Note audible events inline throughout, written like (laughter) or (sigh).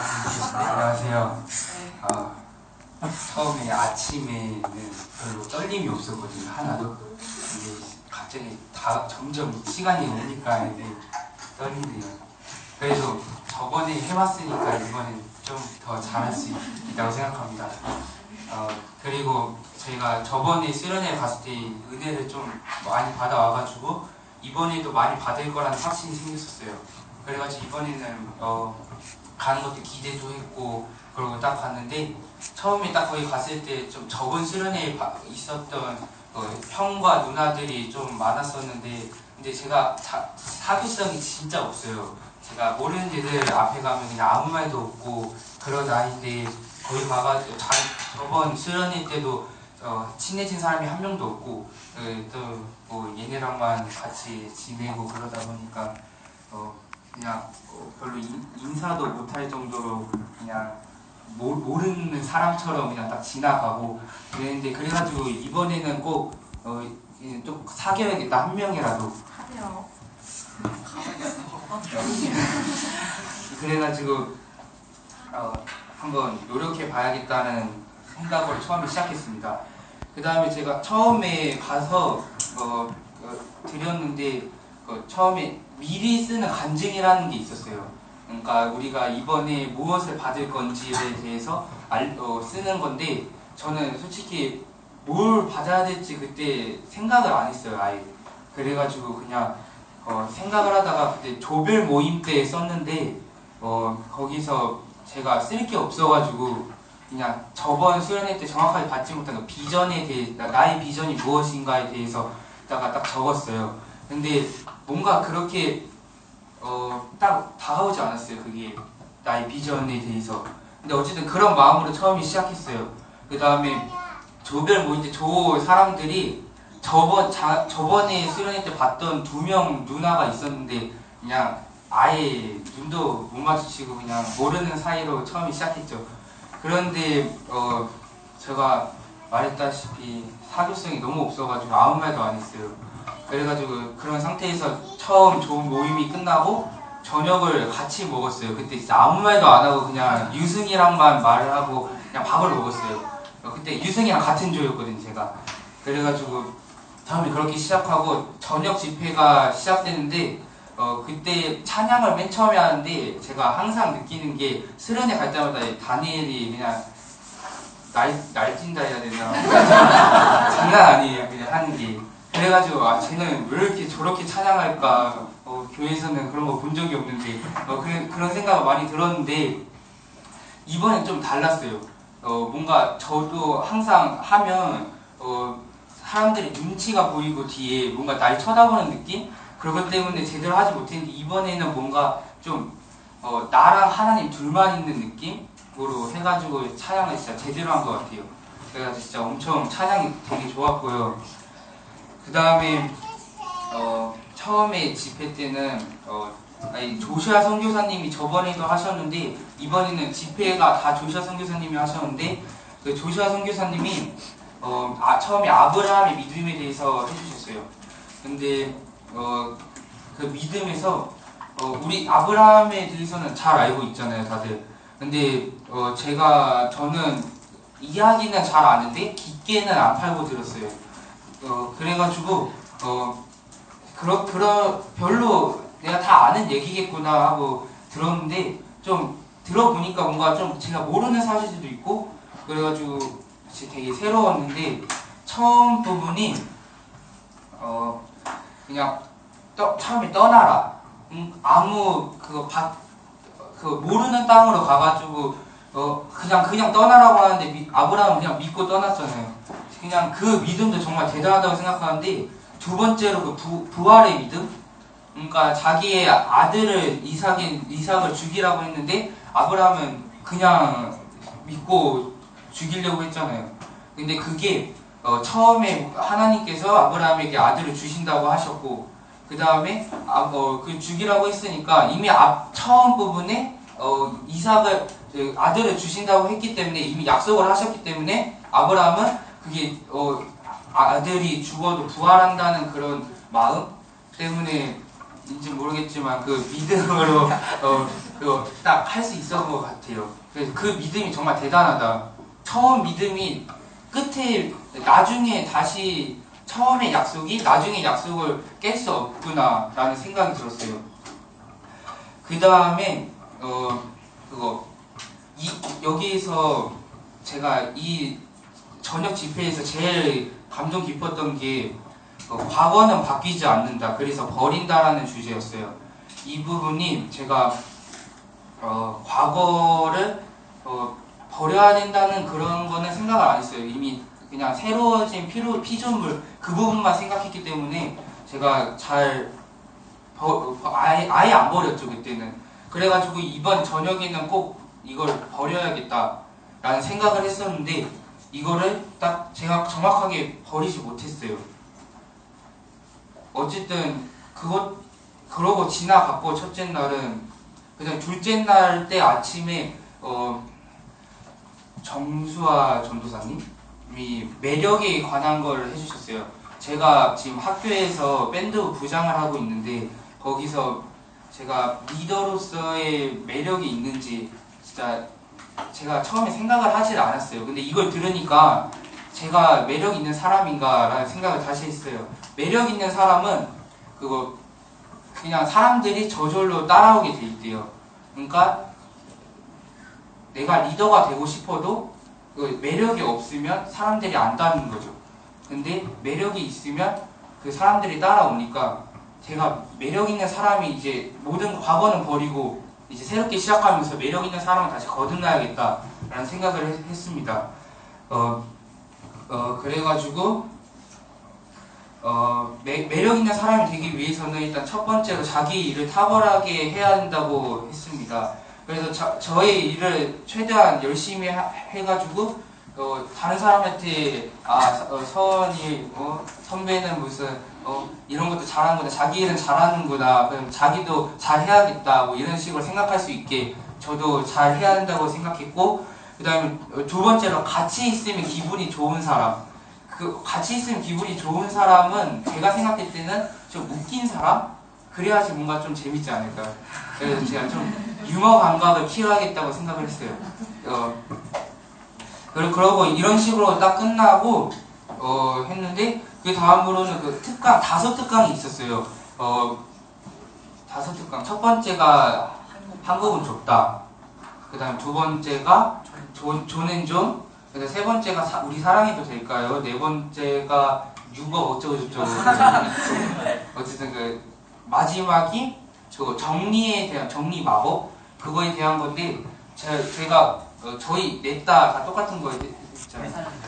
안녕하세요. 아, 처음에 아침에는 별로 떨림이 없었거든요. 하나도. 근데 갑자기 다 점점 시간이 오니까 이제 떨리네요. 그래도 저번에 해봤으니까 이번엔 좀 더 잘할 수 있다고 생각합니다. 어, 그리고 저희가 저번에 수련회 갔을 때 은혜를 좀 많이 받아와가지고 이번에도 많이 받을 거라는 확신이 생겼었어요. 그래가지고 이번에는 어, 가는 것도 기대도 했고 그러고 딱 갔는데 처음에 딱 거기 갔을 때 좀 적은 수련회에 바- 있었던 어, 형과 누나들이 좀 많았었는데 근데 제가 자- 사교성이 진짜 없어요. 제가 모르는 애들 앞에 가면 그냥 아무 말도 없고 그런 아이인데 거기 가가지고 자- 저번 수련회 때도 어, 친해진 사람이 한 명도 없고 또뭐 얘네랑만 같이 지내고 그러다 보니까 어, 그냥 어, 별로 인, 인사도 못할 정도로 그냥 모, 모르는 사람처럼 그냥 딱 지나가고 그랬는데 그래가지고 이번에는 꼭 어, 사귀어야겠다 한 명이라도 하세요. (laughs) 그래가지고 어, 한번 노력해 봐야겠다는 생각으로 처음에 시작했습니다. 그 다음에 제가 처음에 가서 어, 어, 드렸는데 그 처음에 미리 쓰는 간증이라는 게 있었어요. 그러니까 우리가 이번에 무엇을 받을 건지에 대해서 알, 어, 쓰는 건데 저는 솔직히 뭘 받아야 될지 그때 생각을 안 했어요 아예. 그래가지고 그냥 어, 생각을 하다가 그때 조별 모임 때 썼는데 어, 거기서 제가 쓸 게 없어가지고 그냥 저번 수련회 때 정확하게 받지 못한 그 비전에 대해 나- 나의 비전이 무엇인가에 대해서 딱 적었어요. 근데 뭔가 그렇게 어, 딱 다가오지 않았어요. 그게 나의 비전에 대해서. 근데 어쨌든 그런 마음으로 처음에 시작했어요. 그 다음에 조별 모임 때 조 사람들이 저번 자, 저번에 수련회 때 봤던 두 명 누나가 있었는데 그냥 아예 눈도 못 마주치고 그냥 모르는 사이로 처음에 시작했죠. 그런데 어 제가 말했다시피 사교성이 너무 없어가지고 아무 말도 안 했어요. 그래가지고 그런 상태에서 처음 좋은 모임이 끝나고 저녁을 같이 먹었어요. 그때 진짜 아무 말도 안 하고 그냥 유승이랑만 말을 하고 그냥 밥을 먹었어요. 어, 그때 유승이랑 같은 조였거든요, 제가. 그래가지고 다음에 그렇게 시작하고 저녁 집회가 시작되는데 어, 그때 찬양을 맨 처음에 하는데 제가 항상 느끼는 게 수련회 갈 때마다 이 다니엘이 그냥 날, 날뛴다 해야 되나 (laughs) 장난 아니에요 그냥 하는 게 그래가지고 아 쟤는 왜 이렇게 저렇게 찬양할까 어, 교회에서는 그런 거 본 적이 없는데 어, 그런, 그런 생각을 많이 들었는데 이번엔 좀 달랐어요 어, 뭔가 저도 항상 하면 어, 사람들이 눈치가 보이고 뒤에 뭔가 날 쳐다보는 느낌? 그것 때문에 제대로 하지 못했는데 이번에는 뭔가 좀 어, 나랑 하나님 둘만 있는 느낌으로 해가지고 찬양을 진짜 제대로 한 것 같아요. 그래가지고 진짜 엄청 찬양이 되게 좋았고요. 그 다음에 어, 처음에 집회 때는 어, 아니, 조시아 선교사님이 저번에도 하셨는데 이번에는 집회가 다 조시아 선교사님이 하셨는데 그 조시아 선교사님이 어, 아, 처음에 아브라함의 믿음에 대해서 해주셨어요. 근데 어, 그 믿음에서 어, 우리 아브라함에 대해서는 잘 알고 있잖아요, 다들. 근데 어, 제가 저는 이야기는 잘 아는데 깊게는 안 팔고 들었어요. 어, 그래가지고 어, 그러, 그러, 별로 내가 다 아는 얘기겠구나 하고 들었는데 좀 들어보니까 뭔가 좀 제가 모르는 사실도 있고 그래가지고 되게 새로웠는데 처음 부분이 어 그냥 떠, 처음에 떠나라. 음, 아무 그거 밭, 그 모르는 땅으로 가가지고 어 그냥 그냥 떠나라고 하는데 미- 아브라함은 그냥 믿고 떠났잖아요. 그냥 그 믿음도 정말 대단하다고 생각하는데 두 번째로 그 부, 부활의 믿음 그러니까 자기의 아들을 이삭인 이삭을 죽이라고 했는데 아브라함은 그냥 믿고 죽이려고 했잖아요. 근데 그게 어, 처음에 하나님께서 아브라함에게 아들을 주신다고 하셨고 그 다음에 아, 어, 그 죽이라고 했으니까 이미 앞 처음 부분에 어, 이삭을 그 아들을 주신다고 했기 때문에 이미 약속을 하셨기 때문에 아브라함은 그게 어, 아들이 죽어도 부활한다는 그런 마음 때문에 인지 모르겠지만 그 믿음으로 (laughs) 어, 딱할 수 있었던 것 같아요. 그래서 그 믿음이 정말 대단하다. 처음 믿음이 끝에 나중에 다시 처음의 약속이 나중에 약속을 깰 수 없구나라는 생각이 들었어요. 그 다음에 어 그거 이 여기에서 제가 이 저녁 집회에서 제일 감동 깊었던 게 어, 과거는 바뀌지 않는다. 그래서 버린다라는 주제였어요. 이 부분이 제가 어, 과거를 어, 버려야 된다는 그런 거는 생각을 안 했어요. 이미 그냥 새로워진 피로, 피조물 그 부분만 생각했기 때문에 제가 잘 버, 아예, 아예 안 버렸죠 그때는. 그래가지고 이번 저녁에는 꼭 이걸 버려야겠다라는 생각을 했었는데 이거를 딱 제가 정확하게 버리지 못했어요. 어쨌든 그것 그러고 지나갔고 첫째 날은 그냥 둘째 날 때 아침에 어 정수아 전도사님이 매력에 관한 걸 해주셨어요. 제가 지금 학교에서 밴드 부장을 하고 있는데 거기서 제가 리더로서의 매력이 있는지 진짜 제가 처음에 생각을 하질 않았어요. 근데 이걸 들으니까 제가 매력 있는 사람인가라는 생각을 다시 했어요. 매력 있는 사람은 그거 그냥 사람들이 저절로 따라오게 돼 있대요. 그러니까 내가 리더가 되고 싶어도 그 매력이 없으면 사람들이 안 따르는 거죠. 근데 매력이 있으면 그 사람들이 따라오니까 제가 매력 있는 사람이 이제 모든 과거는 버리고 이제 새롭게 시작하면서 매력 있는 사람을 다시 거듭나야겠다라는 생각을 했, 했습니다. 어, 어, 그래가지고 어, 매, 매력 있는 사람이 되기 위해서는 일단 첫 번째로 자기 일을 탁월하게 해야 한다고 했습니다. 그래서 저, 저의 일을 최대한 열심히 하, 해가지고 어, 다른 사람한테 아 어, 서원이 어, 선배는 무슨 어, 이런 것도 잘하는구나 자기 일은 잘하는구나 그럼 자기도 잘 해야겠다. 뭐 이런 식으로 생각할 수 있게 저도 잘 해야 한다고 생각했고 그 다음에 두 번째로 같이 있으면 기분이 좋은 사람. 그 같이 있으면 기분이 좋은 사람은 제가 생각할 때는 좀 웃긴 사람? 그래야지 뭔가 좀 재밌지 않을까. 그래서 제가 좀 유머 감각을 키워야겠다고 생각을 했어요. 어, 그리고 그러고 이런 식으로 딱 끝나고 어, 했는데 그 다음으로는 그 특강 다섯 특강이 있었어요. 어, 다섯 특강 첫 번째가 한국은 좁다. 그다음 두 번째가 존, 존앤존. 그다음 세 번째가 사, 우리 사랑해도 될까요? 네 번째가 유거 어쩌고 저쩌고. (laughs) 어쨌든 그 마지막이 그 정리에 대한 정리 마법 그거에 대한 건데 제가, 제가 어, 저희 넷 다 다 똑같은 거 있잖아요.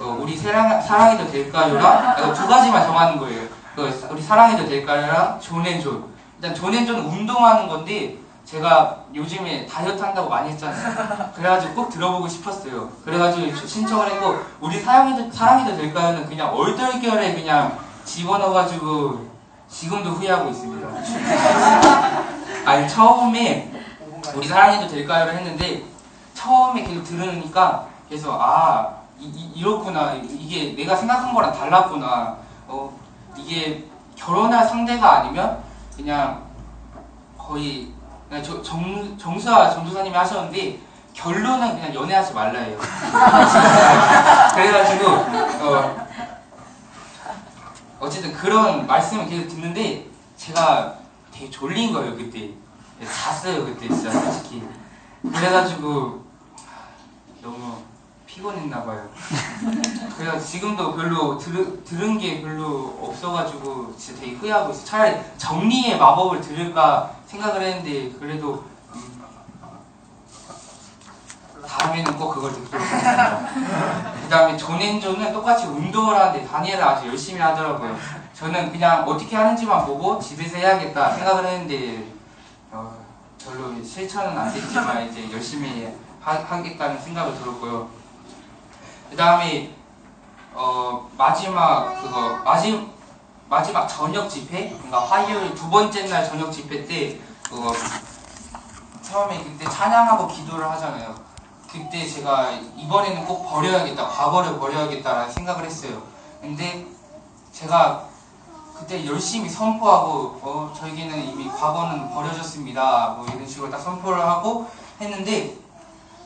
어, 우리 사랑, 사랑해도 될까요랑 어, 두 가지만 정하는 거예요. 그, 우리 사랑해도 될까요랑 존앤존. 일단 존앤존 운동하는 건데 제가 요즘에 다이어트 한다고 많이 했잖아요. 그래가지고 꼭 들어보고 싶었어요. 그래가지고 신청을 했고 우리 사랑해도, 사랑해도 될까요는 그냥 얼떨결에 그냥 집어넣어가지고 지금도 후회하고 있습니다. (laughs) 아니 처음에 우리 사랑해도 될까요를 했는데 처음에 계속 들으니까 그래서 아 이, 렇구나. 이게 내가 생각한 거랑 달랐구나. 어, 이게 결혼할 상대가 아니면 그냥 거의 그냥 저, 정, 정수아 전도사님이 하셨는데 결론은 그냥 연애하지 말라예요. (laughs) 그래가지고 어, 어쨌든 그런 말씀을 계속 듣는데 제가 되게 졸린 거예요 그때. 잤어요 그때 진짜 솔직히. 그래가지고 너무 피곤했나 봐요. (laughs) 그래서 지금도 별로 들, 들은 게 별로 없어가지고 진짜 되게 후회하고 있어요. 차라리 정리의 마법을 들을까 생각을 했는데 그래도 음, 다음에는 꼭 그걸 듣도록 하겠습니다. 그 다음에 존앤존은 똑같이 운동을 하는데 다니엘은 아주 열심히 하더라고요. 저는 그냥 어떻게 하는지만 보고 집에서 해야겠다 생각을 했는데 어, 별로 실천은 안 됐지만 이제 열심히 하, 겠다는 생각을 들었고요. 그 다음에 어, 마지막 그거 마지, 마지막 저녁 집회, 그러니까 화요일 두 번째 날 저녁 집회 때 그거 처음에 그때 찬양하고 기도를 하잖아요. 그때 제가 이번에는 꼭 버려야겠다, 과거를 버려야겠다라는 생각을 했어요. 근데 제가 그때 열심히 선포하고 어, 저에게는 이미 과거는 버려졌습니다. 뭐 이런 식으로 딱 선포를 하고 했는데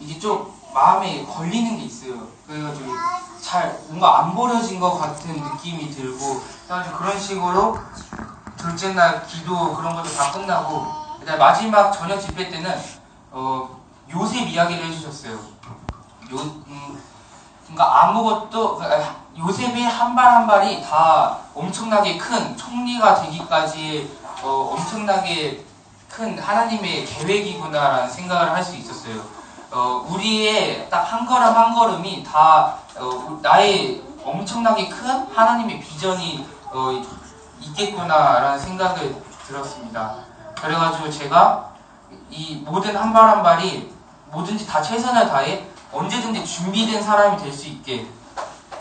이게 좀 마음에 걸리는 게 있어요. 그래가지고 잘 뭔가 안 버려진 것 같은 느낌이 들고 그래가지고 그런 식으로 둘째 날 기도 그런 것도 다 끝나고 그다음 마지막 저녁 집회 때는 어, 요셉 이야기를 해주셨어요. 요, 음, 그러니까 아무것도 그러니까 요셉의 한 발 한 발이 다 엄청나게 큰 총리가 되기까지 어, 엄청나게 큰 하나님의 계획이구나라는 생각을 할 수 있었어요. 어, 우리의 딱 한 걸음 한 걸음이 다 어, 나의 엄청나게 큰 하나님의 비전이 어, 있겠구나라는 생각을 들었습니다. 그래가지고 제가 이 모든 한 발 한 발이 뭐든지 다 최선을 다해 언제든지 준비된 사람이 될 수 있게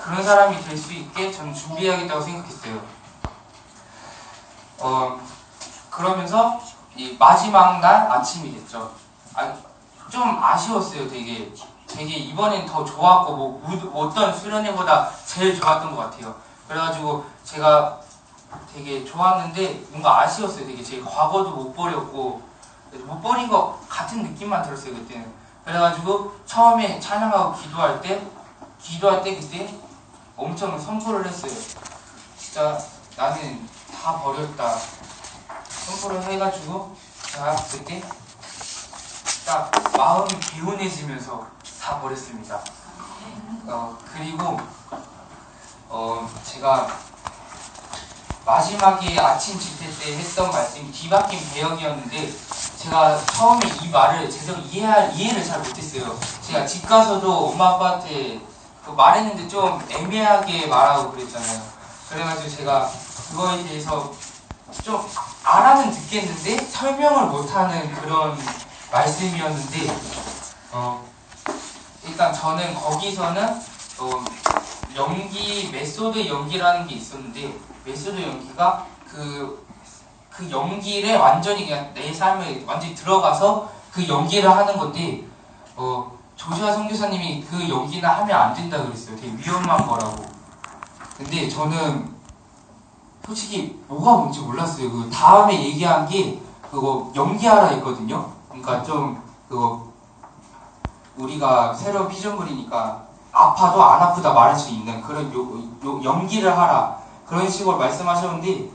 그런 사람이 될 수 있게 저는 준비해야겠다고 생각했어요. 어, 그러면서 이 마지막 날 아침이 됐죠. 아, 좀 아쉬웠어요, 되게. 되게 이번엔 더 좋았고, 뭐, 우- 어떤 수련회보다 제일 좋았던 것 같아요. 그래가지고 제가 되게 좋았는데, 뭔가 아쉬웠어요, 되게. 제 과거도 못 버렸고, 못 버린 것 같은 느낌만 들었어요, 그때는. 그래가지고 처음에 찬양하고 기도할 때, 기도할 때 그때 엄청 선포를 했어요. 진짜 나는 다 버렸다. 선포를 해가지고 제가 그때 딱 마음이 개운해지면서 다 버렸습니다. 어, 그리고 어, 제가 마지막에 아침 집회 때 했던 말씀이 뒤바뀐 배역이었는데 제가 처음에 이 말을 제대로 이해할, 이해를 잘 못했어요. 제가 집 가서도 엄마 아빠한테 그 말했는데 좀 애매하게 말하고 그랬잖아요. 그래가지고 제가 그거에 대해서 좀 알아는 듣겠는데 설명을 못하는 그런 말씀이었는데 어, 일단 저는 거기서는 어, 연기 method 연기라는 게 있었는데 method 연기가 그, 그 연기를 완전히 그냥 내 삶에 완전히 들어가서 그 연기를 하는 건데 어, 조시아 선교사님이 그 연기는 하면 안 된다 그랬어요. 되게 위험한 거라고. 근데 저는 솔직히 뭐가 뭔지 몰랐어요. 그 다음에 얘기한 게 그거 연기하라 했거든요. 그러니까 좀 그거 우리가 새로운 피조물이니까 아파도 안 아프다 말할 수 있는 그런 요, 요- 연기를 하라 그런 식으로 말씀하셨는데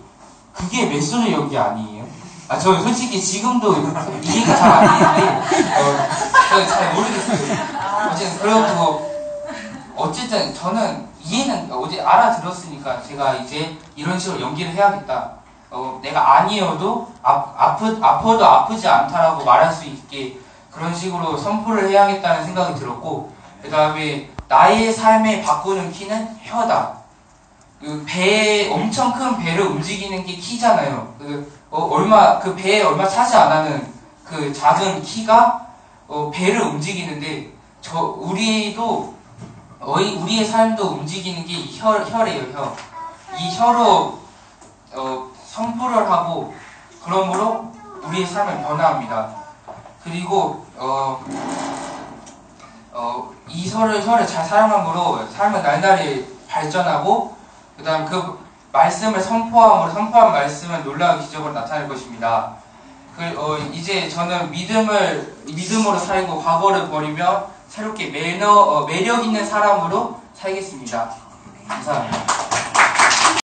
그게 method 연기 아니에요? 아, 저 솔직히 지금도 이해가 잘 안 되는데 어, 저는 잘 모르겠어요. 어쨌든 그렇고 어쨌든 저는 이해는 어제 알아들었으니까 제가 이제 이런 식으로 연기를 해야겠다. 어, 내가 아니어도 아, 아프, 아파도 아프지 않다라고 말할 수 있게 그런 식으로 선포를 해야겠다는 생각이 들었고 그 다음에 나의 삶에 바꾸는 키는 혀다. 그 배에 엄청 큰 배를 움직이는 게 키잖아요. 그 어, 얼마 그 배에 얼마 차지 안 하는 그 작은 키가 어, 배를 움직이는데 저 우리도 어이, 우리의 삶도 움직이는 게 이 혀, 혀래요, 혀. 이 혀로 어, 선포를 하고 그러므로 우리의 삶을 변화합니다. 그리고 어, 어, 이 혀를, 혀를 잘 사용함으로 삶은 날날이 발전하고 그다음 그 말씀을 선포함으로 선포한 말씀은 놀라운 기적으로 나타날 것입니다. 그, 어, 이제 저는 믿음을 믿음으로 살고 과거를 버리며 새롭게 매너, 어, 매력 있는 사람으로 살겠습니다. 감사합니다.